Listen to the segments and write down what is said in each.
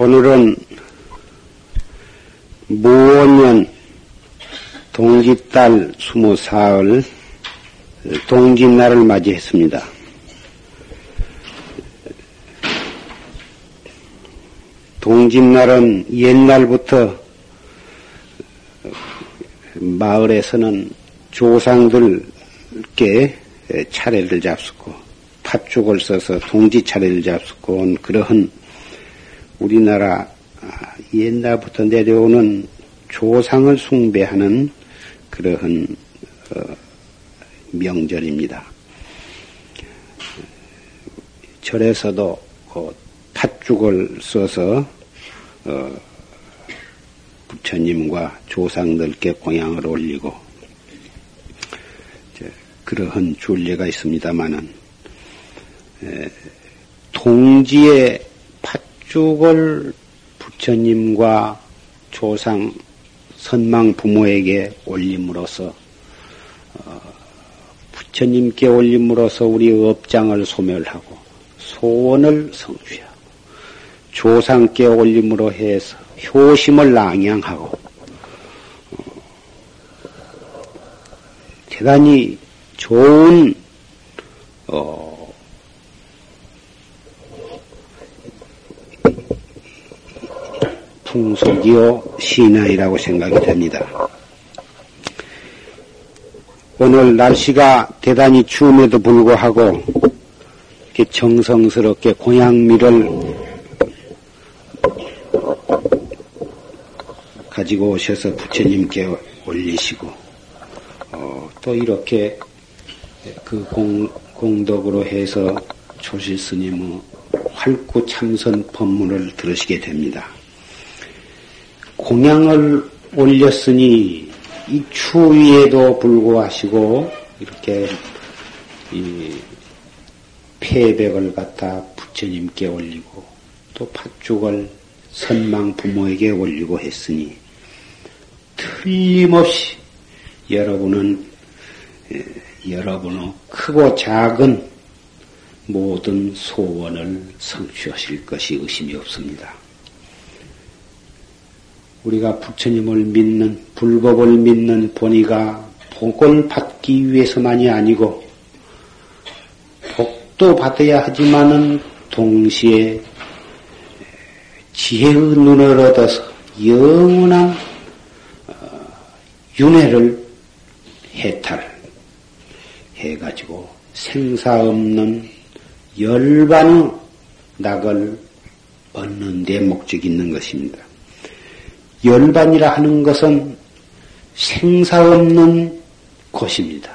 오늘은 무원년 동짓달 스무 사흘 동짓날을 맞이했습니다. 동짓날은 옛날부터 마을에서는 조상들께 차례를 잡수고 팥죽을 써서 동지 차례를 잡수고 온 그러한 우리나라 옛날부터 내려오는 조상을 숭배하는 그러한 어, 명절입니다. 절에서도 어, 팥죽을 써서 어, 부처님과 조상들께 공양을 올리고 그러한 줄례가 있습니다만은 동지의 팥죽을 부처님과 조상 선망 부모에게 올림으로써 어, 부처님께 올림으로써 우리 업장을 소멸하고 소원을 성취하고 조상께 올림으로 해서 효심을 낭양하고 어, 대단히 좋은 어, 풍속이요 신화이라고 생각이 됩니다. 오늘 날씨가 대단히 추움에도 불구하고 이렇게 정성스럽게 고향미를 가지고 오셔서 부처님께 올리시고 어, 또 이렇게 그 공, 공덕으로 해서 조실스님의 활구 참선 법문을 들으시게 됩니다. 공양을 올렸으니 이 추위에도 불구하시고 이렇게 이 폐백을 갖다 부처님께 올리고 또 팥죽을 선망 부모에게 올리고 했으니 틀림없이 여러분은 여러분의 크고 작은 모든 소원을 성취하실 것이 의심이 없습니다. 우리가 부처님을 믿는 불법을 믿는 본의가 복을 받기 위해서만이 아니고 복도 받아야 하지만은 동시에 지혜의 눈을 얻어서 영원한 어, 윤회를 해탈 해가지고 생사 없는 열반의 낙을 얻는 데 목적이 있는 것입니다. 열반이라 하는 것은 생사 없는 곳입니다.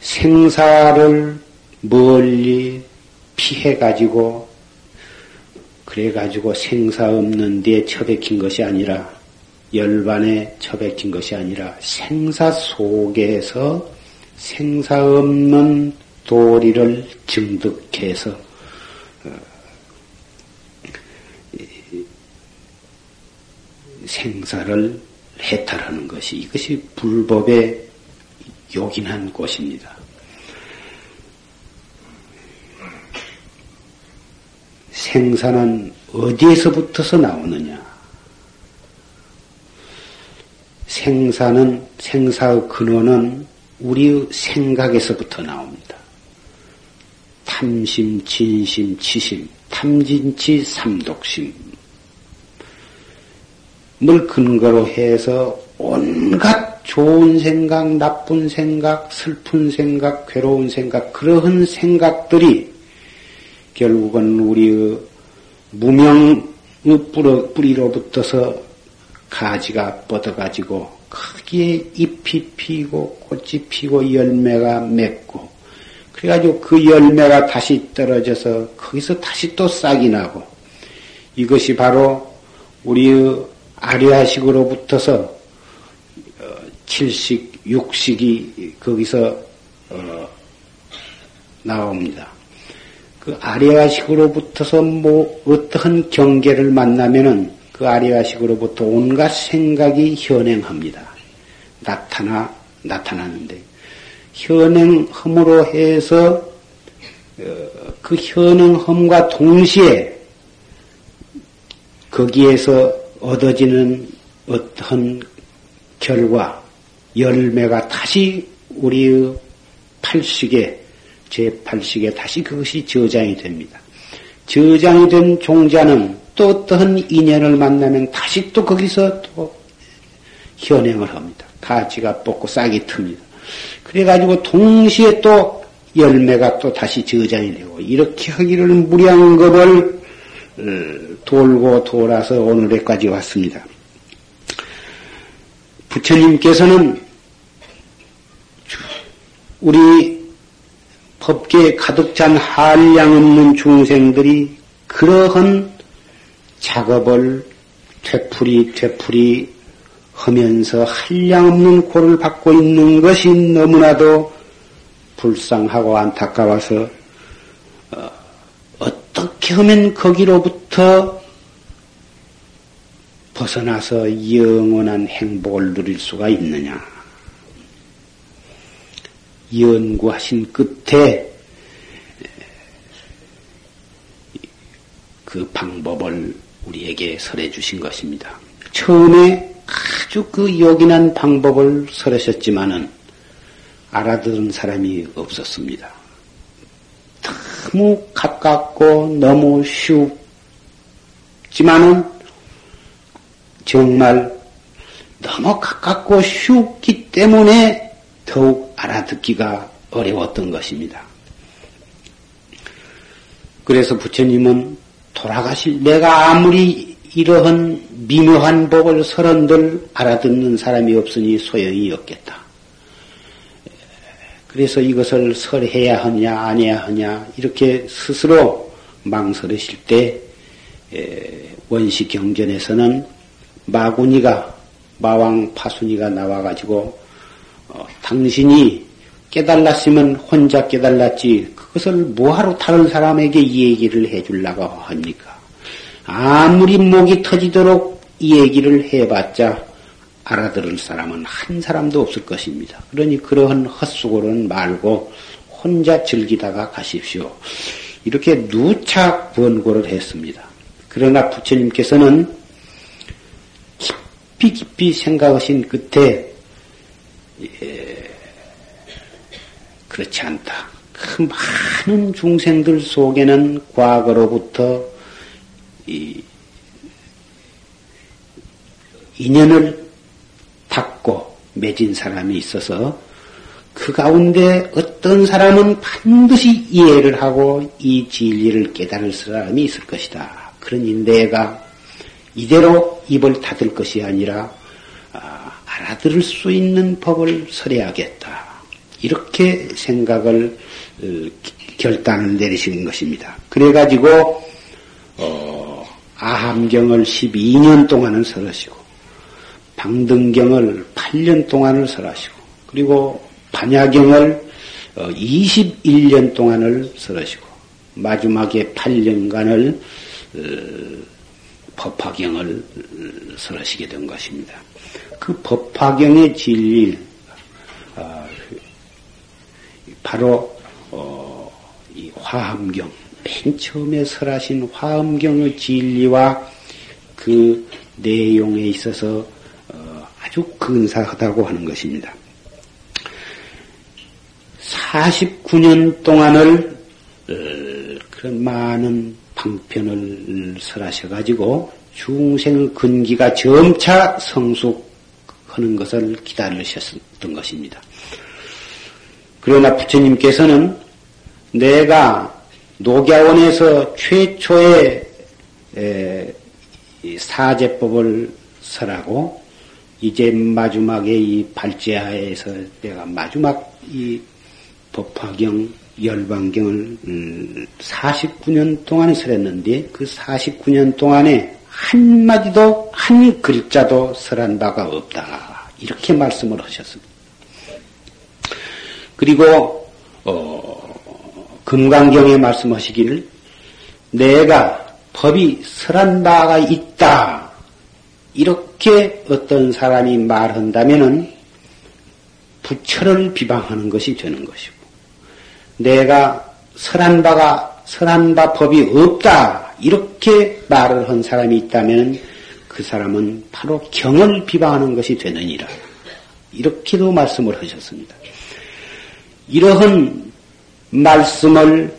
생사를 멀리 피해가지고, 그래가지고 생사 없는 데 처박힌 것이 아니라, 열반에 처박힌 것이 아니라, 생사 속에서 생사 없는 도리를 증득해서 생사를 해탈하는 것이 이것이 불법에 요긴한 곳입니다. 생사는 어디에서부터서 나오느냐? 생사는 생사의 근원은 우리의 생각에서부터 나옵니다. 탐심, 진심, 치심, 탐진치, 삼독심, 을 근거로 해서 온갖 좋은 생각, 나쁜 생각, 슬픈 생각, 괴로운 생각, 그러한 생각들이 결국은 우리의 무명의 뿌리로부터서 가지가 뻗어가지고 크게 잎이 피고 꽃이 피고 열매가 맺고 그래가지고 그 열매가 다시 떨어져서 거기서 다시 또 싹이 나고 이것이 바로 우리의 아리아식으로 붙어서 어, 칠식, 육식이 거기서 어, 나옵니다. 그 아리아식으로 붙어서 뭐 어떠한 경계를 만나면은 그 아리아식으로부터 온갖 생각이 현행합니다. 나타나 나타나는데 현행함으로 해서 어, 그 현행함과 동시에 거기에서 얻어지는 어떤 결과, 열매가 다시 우리의 팔식에, 제8식에 다시 그것이 저장이 됩니다. 저장이 된 종자는 또 어떠한 인연을 만나면 다시 또 거기서 또 현행을 합니다. 가지가 뽑고 싹이 틉니다. 그래가지고 동시에 또 열매가 또 다시 저장이 되고 이렇게 하기를 무량겁을 어, 돌고 돌아서 오늘에까지 왔습니다. 부처님께서는 우리 법계에 가득 찬 한량 없는 중생들이 그러한 작업을 되풀이 되풀이 하면서 한량 없는 고를 받고 있는 것이 너무나도 불쌍하고 안타까워서 어, 떻게 하면 거기로부터 벗어나서 영원한 행복을 누릴 수가 있느냐. 연구하신 끝에 그 방법을 우리에게 설해 주신 것입니다. 처음에 아주 그 요긴한 방법을 설하셨지만은 알아들은 사람이 없었습니다. 너무 가깝고 너무 쉽지만은 정말 너무 가깝고 쉽기 때문에 더욱 알아듣기가 어려웠던 것입니다. 그래서 부처님은 돌아가실 내가 아무리 이러한 미묘한 법을 서른들 알아듣는 사람이 없으니 소용이 없겠다. 그래서 이것을 설해야 하냐 안 해야 하냐 이렇게 스스로 망설이실 때 원시 경전에서는 마구니가 마왕 파순이가 나와가지고 어, 당신이 깨달았으면 혼자 깨달았지 그것을 뭐하러 다른 사람에게 이 얘기를 해주려고 합니까? 아무리 목이 터지도록 이 얘기를 해봤자 알아들을 사람은 한 사람도 없을 것입니다. 그러니 그러한 헛수고는 말고 혼자 즐기다가 가십시오. 이렇게 누차 권고를 했습니다. 그러나 부처님께서는 깊이 깊이 생각하신 끝에 예, 그렇지 않다. 그 많은 중생들 속에는 과거로부터 이 인연을 닦고 맺은 사람이 있어서 그 가운데 어떤 사람은 반드시 이해를 하고 이 진리를 깨달을 사람이 있을 것이다. 그러니 내가 이대로 입을 닫을 것이 아니라 아, 알아들을 수 있는 법을 설해야겠다. 이렇게 생각을 어, 결단을 내리신 것입니다. 그래가지고 어, 아함경을 12년 동안은 설하시고 방등경을 8년 동안을 설하시고 그리고 반야경을 21년 어, 동안을 설하시고 마지막에 8년간을 어, 법화경을 설하시게 된 것입니다. 그 법화경의 진리 바로 이 화엄경 맨 처음에 설하신 화엄경의 진리와 그 내용에 있어서 아주 근사하다고 하는 것입니다. 49년 동안을 어, 그런 많은 방편을 설하셔가지고 중생의 근기가 점차 성숙하는 것을 기다리셨던 것입니다. 그러나 부처님께서는 내가 녹야원에서 최초의 사제법을 설하고 이제 마지막에 이 발제하에서 내가 마지막 이 법화경 열반경을 49년 음, 동안 설했는데 그 49년 동안에 한마디도 한 글자도 설한 바가 없다. 이렇게 말씀을 하셨습니다. 그리고 어, 금강경에 말씀하시기를 내가 법이 설한 바가 있다. 이렇게 어떤 사람이 말한다면은 부처를 비방하는 것이 되는 것이고, 내가 설한 바가, 설한 바 법이 없다. 이렇게 말을 한 사람이 있다면 그 사람은 바로 경을 비방하는 것이 되느니라. 이렇게도 말씀을 하셨습니다. 이러한 말씀을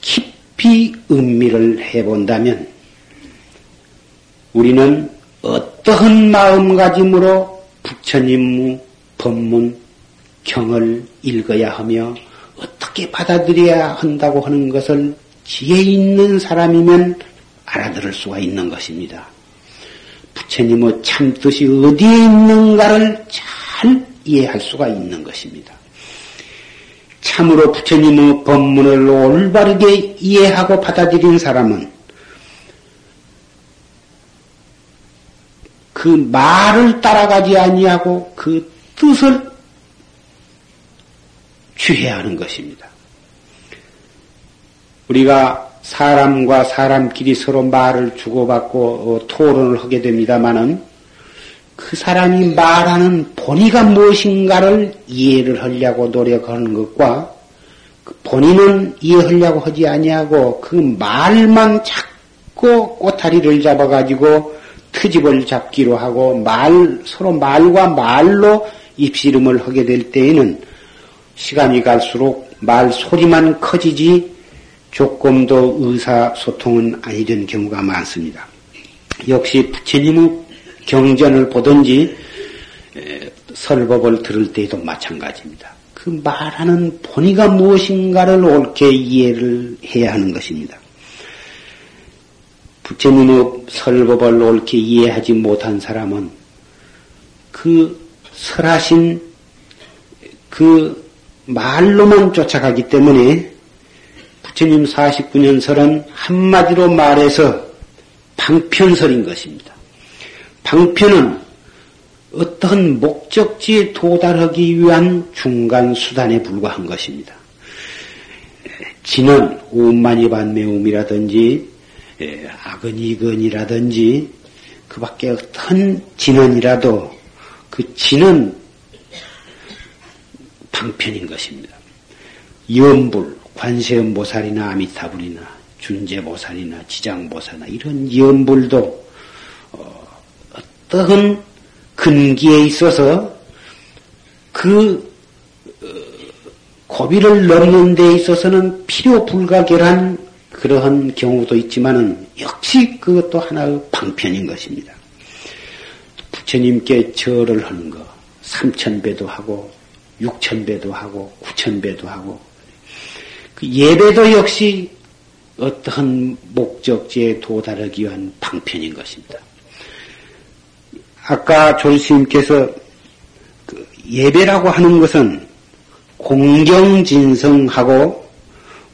깊이 음미를 해본다면 우리는 어 떠한 마음가짐으로 부처님 법문 경을 읽어야 하며 어떻게 받아들여야 한다고 하는 것을 지혜 있는 사람이면 알아들을 수가 있는 것입니다. 부처님의 참 뜻이 어디에 있는가를 잘 이해할 수가 있는 것입니다. 참으로 부처님의 법문을 올바르게 이해하고 받아들인 사람은 그 말을 따라가지 아니하고 그 뜻을 취해야 하는 것입니다. 우리가 사람과 사람끼리 서로 말을 주고받고 어, 토론을 하게 됩니다마는 그 사람이 말하는 본의가 무엇인가를 이해를 하려고 노력하는 것과 그 본인은 이해하려고 하지 아니하고 그 말만 자꾸 꼬타리를 잡아가지고 트집을 잡기로 하고 말 서로 말과 말로 입씨름을 하게 될 때에는 시간이 갈수록 말 소리만 커지지 조금 더 의사소통은 아니 된 경우가 많습니다. 역시 부처님의 경전을 보든지 설법을 들을 때에도 마찬가지입니다. 그 말하는 본의가 무엇인가를 옳게 이해를 해야 하는 것입니다. 부처님의 설법을 옳게 이해하지 못한 사람은 그 설하신 그 말로만 쫓아가기 때문에 부처님 49년 설은 한마디로 말해서 방편설인 것입니다. 방편은 어떤 목적지에 도달하기 위한 중간 수단에 불과한 것입니다. 진은 우만이 반매움이라든지 예, 아근이근이라든지 그 밖에 어떤 진언이라도 그 진은 방편인 것입니다. 연불, 관세음보살이나 아미타불이나 준재보살이나 지장보살이나 이런 연불도 어, 어떠한 근기에 있어서 그 어, 고비를 넘는 데 있어서는 필요 불가결한 그러한 경우도 있지만은 역시 그것도 하나의 방편인 것입니다. 부처님께 절을 하는 거, 삼천배도 하고, 육천배도 하고, 구천배도 하고, 그 예배도 역시 어떠한 목적지에 도달하기 위한 방편인 것입니다. 아까 조스님께서 그 예배라고 하는 것은 공경진성하고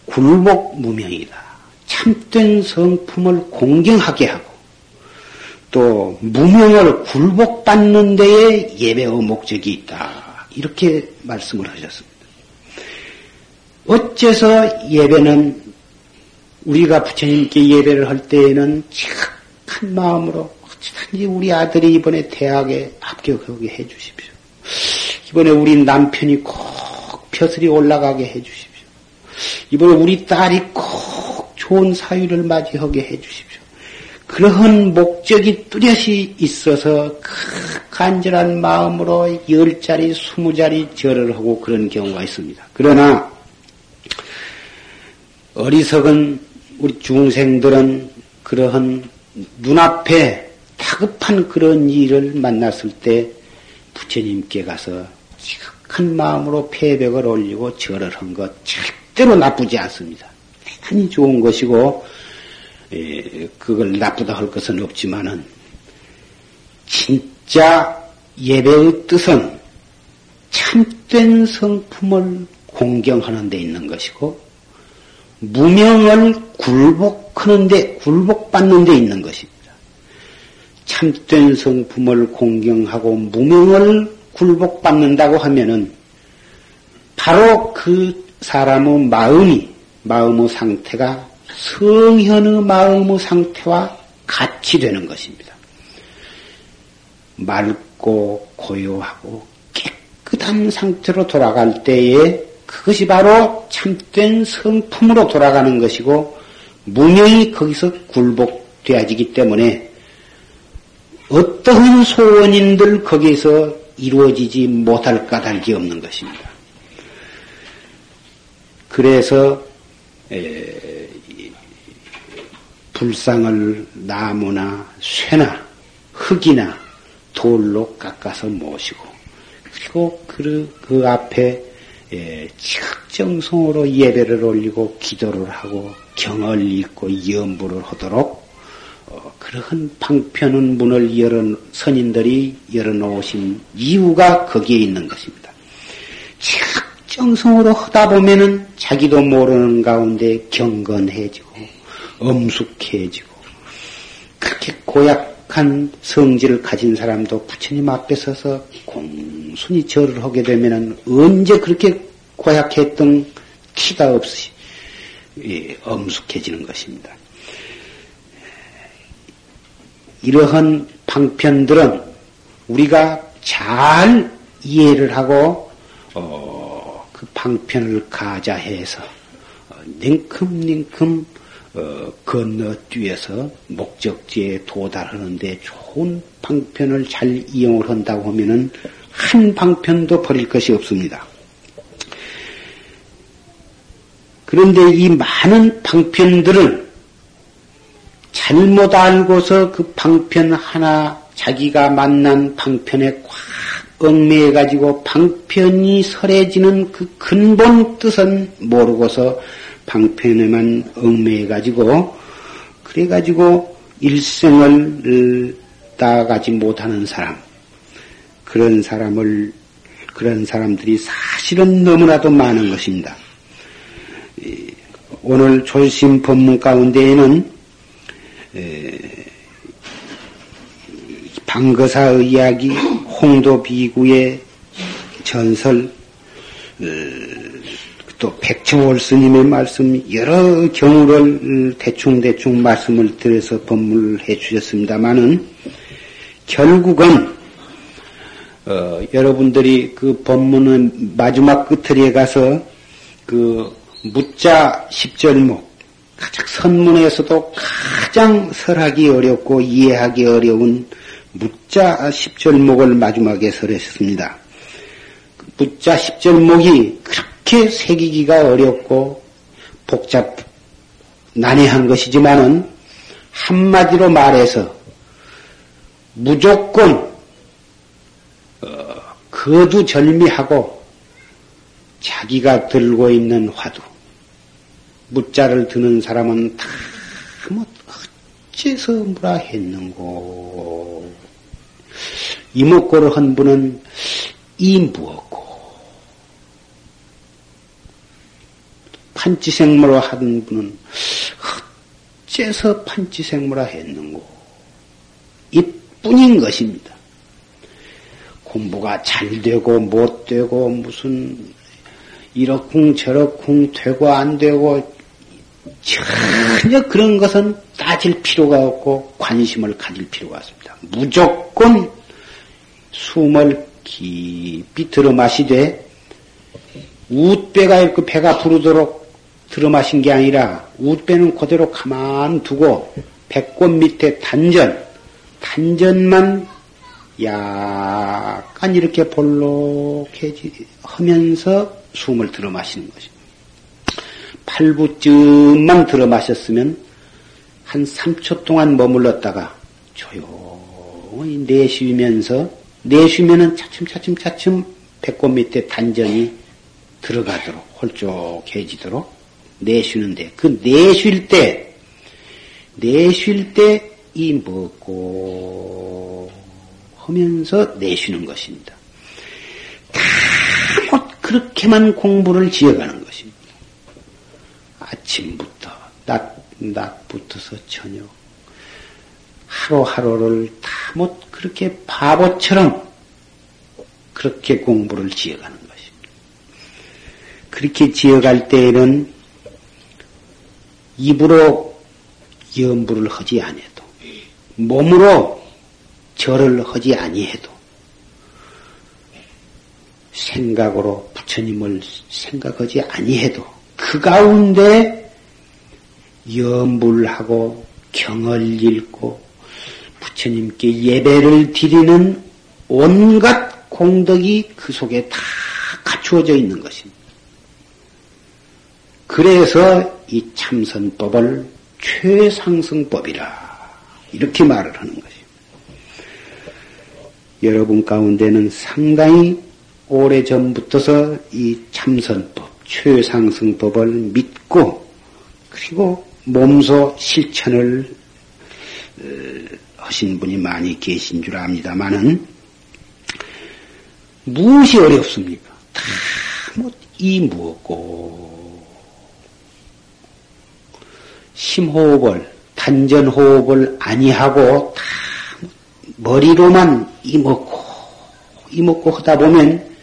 굴복무명이다. 참된 성품을 공경하게 하고 또 무명을 굴복받는 데에 예배의 목적이 있다. 이렇게 말씀을 하셨습니다. 어째서 예배는 우리가 부처님께 예배를 할 때에는 착한 마음으로 어찌든지 우리 아들이 이번에 대학에 합격하게 해 주십시오. 이번에 우리 남편이 꼭 벼슬이 올라가게 해 주십시오. 이번에 우리 딸이 꼭 좋은 사유를 맞이하게 해주십시오. 그러한 목적이 뚜렷이 있어서 간절한 마음으로 열 자리, 스무 자리 절을 하고 그런 경우가 있습니다. 그러나 어리석은 우리 중생들은 그러한 눈앞에 다급한 그런 일을 만났을 때 부처님께 가서 지극한 마음으로 폐벽을 올리고 절을 한 것 절대로 나쁘지 않습니다. 대단히 좋은 것이고 에, 그걸 나쁘다 할 것은 없지만은 진짜 예배의 뜻은 참된 성품을 공경하는 데 있는 것이고 무명을 굴복하는 데 굴복받는 데 있는 것입니다. 참된 성품을 공경하고 무명을 굴복받는다고 하면은 바로 그 사람의 마음이 마음의 상태가 성현의 마음의 상태와 같이 되는 것입니다. 맑고 고요하고 깨끗한 상태로 돌아갈 때에 그것이 바로 참된 성품으로 돌아가는 것이고 무명이 거기서 굴복되어지기 때문에 어떠한 소원인들 거기에서 이루어지지 못할 까닭이 없는 것입니다. 그래서 에, 불상을 나무나 쇠나 흙이나 돌로 깎아서 모시고 그리고 그, 그 앞에 예, 측정성으로 예배를 올리고 기도를 하고 경을 읽고 염불을 하도록 어, 그러한 방편은 문을 열어 선인들이 열어놓으신 이유가 거기에 있는 것입니다. 측 정성으로 하다 보면은 자기도 모르는 가운데 경건해지고 엄숙해지고 그렇게 고약한 성질을 가진 사람도 부처님 앞에 서서 공순히 절을 하게 되면은 언제 그렇게 고약했던 티가 없이 예, 엄숙해지는 것입니다. 이러한 방편들은 우리가 잘 이해를 하고 어, 그 방편을 가자해서 어, 냉큼냉큼 어, 건너뛰어서 목적지에 도달하는데 좋은 방편을 잘 이용을 한다고 하면은 한 방편도 버릴 것이 없습니다. 그런데 이 많은 방편들을 잘못 알고서 그 방편 하나 자기가 만난 방편에 꽉 얽매여가지고 방편이 설해지는 그 근본 뜻은 모르고서 방편에만 얽매여가지고 그래 가지고 일생을 따가지 못하는 사람 그런 사람을 그런 사람들이 사실은 너무나도 많은 것입니다. 오늘 졸심 법문 가운데에는 방거사의 이야기, 홍도 비구의 전설, 어, 또 백청월 스님의 말씀 여러 경우를 대충대충 말씀을 드려서 법문을 해 주셨습니다만은 결국은 어, 여러분들이 그 법문은 마지막 끝에 가서 그 무자 십절목 가장 선문에서도 가장 설하기 어렵고 이해하기 어려운 무자 십절목을 마지막에 설했습니다. 그 무자 십절목이 그렇게 새기기가 어렵고 복잡 난해한 것이지만은 한마디로 말해서 무조건 어, 거두절미하고 자기가 들고 있는 화두 무자를 드는 사람은 다뭐 어째서 무라 했는고 이목고를 한 분은 이 무었고 판치생모로 하던 분은 어째서 판치생모라 했는고 이뿐인 것입니다. 공부가 잘 되고 못 되고 무슨 이렇쿵 저렇쿵 되고 안 되고 전혀 그런 것은 따질 필요가 없고 관심을 가질 필요가 없습니다. 무조건 숨을 깊이 들어 마시되 웃배가 이렇게 배가 부르도록 들어 마신 게 아니라 웃배는 그대로 가만 두고 배꼽 밑에 단전, 단전만 약간 이렇게 볼록해지 하면서 숨을 들어 마시는 것입니다. 8부쯤만 들어 마셨으면 한 3초 동안 머물렀다가 조용히 내쉬면서 내쉬면은 차츰차츰 차츰 배꼽 밑에 단전이 들어가도록 홀쭉해지도록 내쉬는데 그 내쉴 때 내쉴 때 이 먹고 하면서 내쉬는 것입니다. 다 그렇게만 공부를 지어가는 것입니다. 아침부터 낮, 낮부터서 저녁 하루하루를 다 못 그렇게 바보처럼 그렇게 공부를 지어가는 것입니다. 그렇게 지어갈 때에는 입으로 염불을 하지 아니해도 몸으로 절을 하지 아니해도 생각으로 부처님을 생각하지 아니해도 그 가운데 염불하고 경을 읽고 부처님께 예배를 드리는 온갖 공덕이 그 속에 다 갖추어져 있는 것입니다. 그래서 이 참선법을 최상승법이라 이렇게 말을 하는 것입니다. 여러분 가운데는 상당히 오래 전부터서 이 참선법, 최상승법을 믿고 그리고 몸소 실천을 어, 하신 분이 많이 계신 줄 압니다만은 무엇이 어렵습니까? 다이 무엇고 심호흡을 단전호흡을 아니하고 다 머리로만 이먹고 이먹고 하다 보면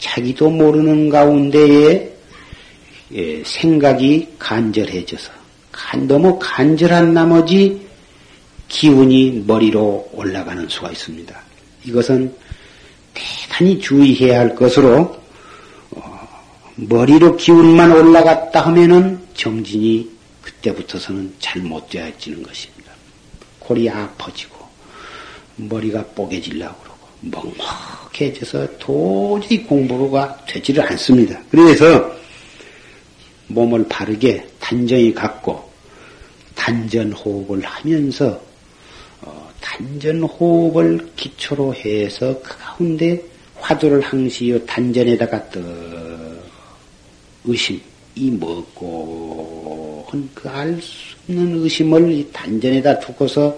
자기도 모르는 가운데에 예, 생각이 간절해져서 너무 간절한 나머지 기운이 머리로 올라가는 수가 있습니다. 이것은 대단히 주의해야 할 것으로 어, 머리로 기운만 올라갔다 하면은 정진이 그때부터서는 잘못 되어지는 것입니다. 골이 아파지고 머리가 뽀개질라고 먹먹해져서 도저히 공부가 되지를 않습니다. 그래서 몸을 바르게 단정히 갖고 단전 호흡을 하면서 어, 단전 호흡을 기초로 해서 그 가운데 화두를 항시 요 단전에다가 떠 의심 이 먹고 그알 수 없는 의심을 단전에다 두고서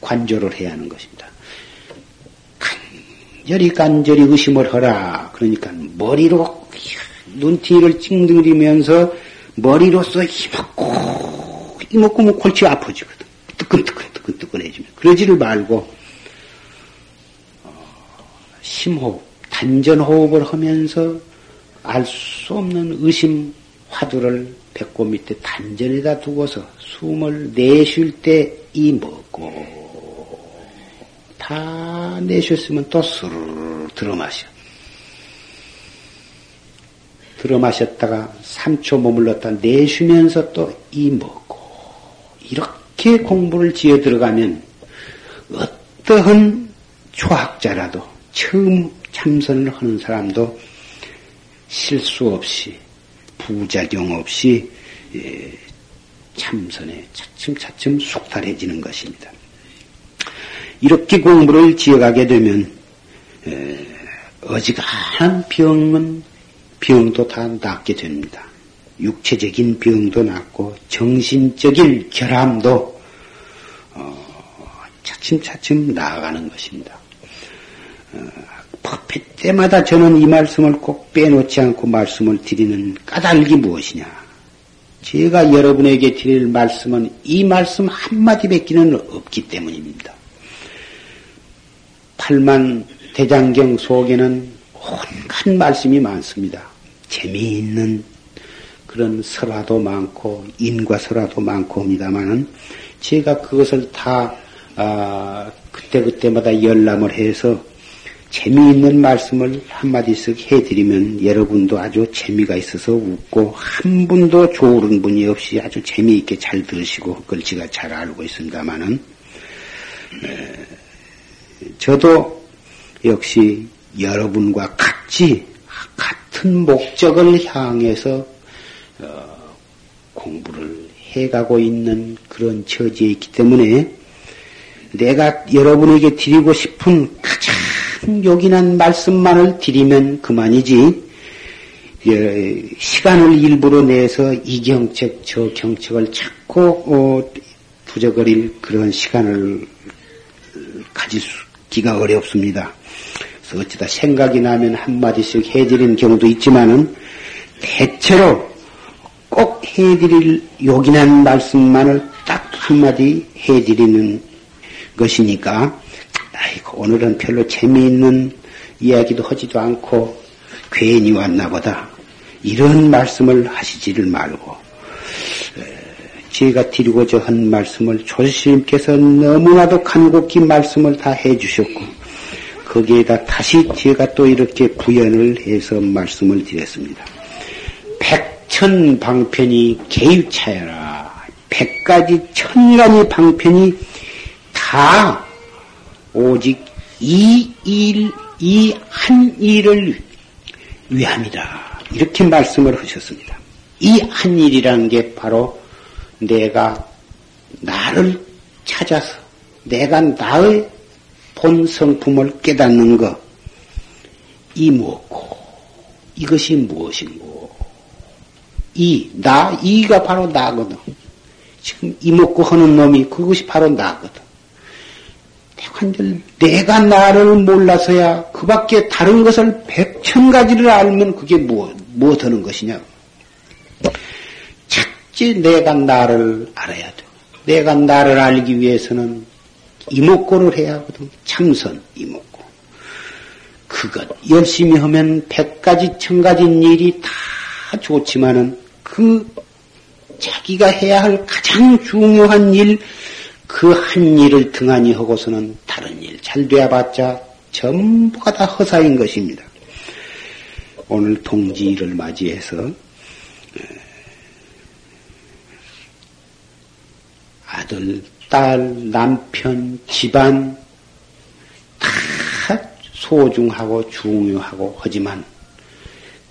관조를 해야 하는 것입니다. 간절히 간절히 의심을 하라. 그러니까 머리로 눈티를 찡들이면서 머리로서 힘없고 힘없고 뭐 골치 아파지거든. 뜨끈뜨끈 뜨끈뜨끈해지면 그러지를 말고 어, 심호흡, 단전호흡을 하면서 알 수 없는 의심 화두를 배꼽 밑에 단전에다 두고서 숨을 내쉴 때 이 먹고 다 내셨으면 또 스르르 들어 마셔. 들어 마셨다가 3초 머물렀다 내쉬면서 또 이 먹고 이렇게 공부를 지어 들어가면 어떠한 초학자라도 처음 참선을 하는 사람도 실수 없이 부작용 없이 예, 참선에 차츰차츰 속달해지는 것입니다. 이렇게 공부를 지어가게 되면 어지간한 병은 병도 다 낫게 됩니다. 육체적인 병도 낫고 정신적인 결함도 어, 차츰차츰 나아가는 것입니다. 어, 법회 때마다 저는 이 말씀을 꼭 빼놓지 않고 말씀을 드리는 까닭이 무엇이냐? 제가 여러분에게 드릴 말씀은 이 말씀 한마디 뱉기는 없기 때문입니다. 팔만 대장경 속에는 온갖 말씀이 많습니다. 재미있는 그런 설화도 많고 인과 설화도 많고 합니다만은 제가 그것을 다 아, 그때 그때마다 열람을 해서 재미있는 말씀을 한마디씩 해드리면 여러분도 아주 재미가 있어서 웃고 한 분도 좋은 분이 없이 아주 재미있게 잘 들으시고 제가 잘 알고 있습니다만은 저도 역시 여러분과 같이 같은 목적을 향해서 어, 공부를 해가고 있는 그런 처지에 있기 때문에 내가 여러분에게 드리고 싶은 가장 요긴한 말씀만을 드리면 그만이지 예, 시간을 일부러 내서 이 경책 저 경책을 찾고 어, 부적거릴 그런 시간을 가지 기가 어렵습니다. 그래서 어쩌다 생각이 나면 한마디씩 해드리는 경우도 있지만은 대체로 꼭 해드릴 요긴한 말씀만을 딱 한마디 해드리는 것이니까 아이고, 오늘은 별로 재미있는 이야기도 하지도 않고 괜히 왔나 보다. 이런 말씀을 하시지를 말고, 제가 드리고자 한 말씀을 조스님께서 너무나도 간곡히 말씀을 다 해주셨고, 거기에다 다시 제가 또 이렇게 부연을 해서 말씀을 드렸습니다. 백천 방편이 개유차여라. 백 가지 천가지 방편이 다 오직 이 일, 이 한 일을 위함이다. 이렇게 말씀을 하셨습니다. 이 한 일이라는 게 바로 내가 나를 찾아서 내가 나의 본 성품을 깨닫는 것, 이 무엇고, 이것이 무엇인고, 이, 나, 이가 바로 나거든. 지금 이 먹고 하는 놈이 그것이 바로 나거든. 한들 내가 나를 몰라서야 그 밖에 다른 것을 백천 가지를 알면 그게 뭐, 뭐 되는 것이냐. 첫째 내가 나를 알아야 돼. 내가 나를 알기 위해서는 이목고를 해야 하거든. 참선, 이목고. 그것 열심히 하면 백 가지, 천 가지 일이 다 좋지만은 그 자기가 해야 할 가장 중요한 일, 그 한 일을 등한히 하고서는 다른 일잘 되어봤자 전부가 다 허사인 것입니다. 오늘 동지를 맞이해서 아들, 딸, 남편, 집안 다 소중하고 중요하고 하지만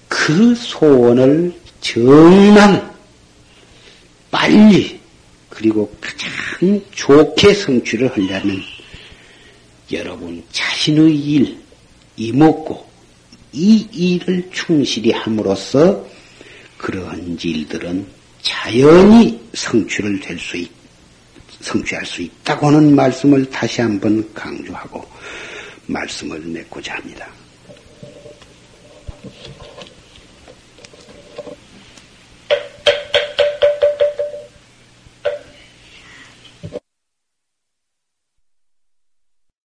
그 소원을 정말 빨리 그리고 가장 좋게 성취를 하려면 여러분 자신의 일, 이먹고 이 일을 충실히 함으로써 그러한 일들은 자연히 성취를 될 수 있, 성취할 수 있다고 하는 말씀을 다시 한번 강조하고 말씀을 맺고자 합니다.